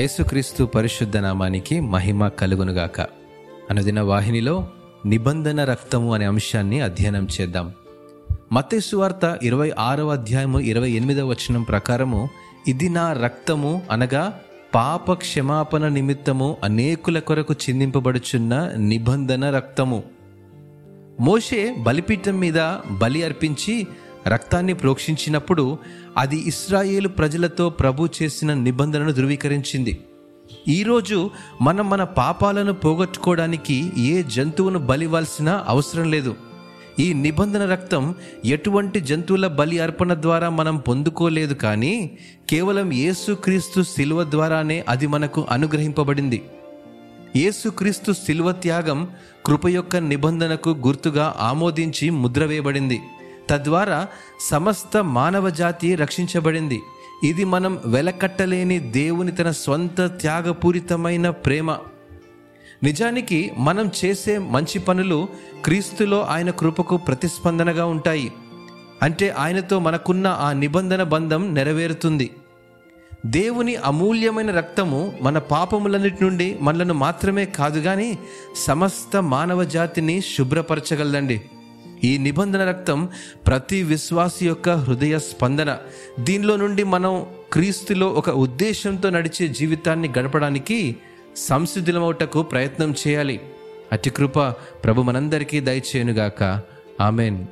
యేసుక్రీస్తు పరిశుద్ధ నామానికి మహిమ కలుగునుగాక. అనుదిన వాహినిలో నిబంధన రక్తము అనే అంశాన్ని అధ్యయనం చేద్దాం. మత్తయి వార్త ఇరవై ఆరవ అధ్యాయము ఇరవై ఎనిమిదవ వచనం ప్రకారము ఇది నా రక్తము అనగా పాప క్షమాపణ నిమిత్తము అనేకుల కొరకు చిందింపబడుచున్న నిబంధన రక్తము. మోషే బలిపీఠం మీద బలి అర్పించి రక్తాన్ని ప్రోక్షించినప్పుడు అది ఇస్రాయేలు ప్రజలతో ప్రభు చేసిన నిబంధనను ధృవీకరించింది. ఈరోజు మనం మన పాపాలను పోగొట్టుకోవడానికి ఏ జంతువును బలివ్వాల్సిన అవసరం లేదు. ఈ నిబంధన రక్తం ఎటువంటి జంతువుల బలి అర్పణ ద్వారా మనం పొందుకోలేదు కానీ కేవలం యేసుక్రీస్తు శిలువ ద్వారానే అది మనకు అనుగ్రహింపబడింది. యేసుక్రీస్తు శిల్వ త్యాగం కృప యొక్క నిబంధనకు గుర్తుగా ఆమోదించి ముద్ర వేయబడింది. తద్వారా సమస్త మానవ జాతి రక్షించబడింది. ఇది మనం వెలకట్టలేని దేవుని తన స్వంత త్యాగపూరితమైన ప్రేమ. నిజానికి మనం చేసే మంచి పనులు క్రీస్తులో ఆయన కృపకు ప్రతిస్పందనగా ఉంటాయి. అంటే ఆయనతో మనకున్న ఆ నిబంధన బంధం నెరవేరుతుంది. దేవుని అమూల్యమైన రక్తము మన పాపములన్నిటి నుండి మనలను మాత్రమే కాదు కానీ సమస్త మానవ జాతిని శుభ్రపరచగలదండి. ఈ నిబంధన రక్తం ప్రతి విశ్వాసి యొక్క హృదయ స్పందన. దీనిలో నుండి మనం క్రీస్తులో ఒక ఉద్దేశంతో నడిచే జీవితాన్ని గడపడానికి సంసిద్ధులమవుటకు ప్రయత్నం చేయాలి. అతి కృప ప్రభు మనందరికీ దయచేయునుగాక. ఆమెన్.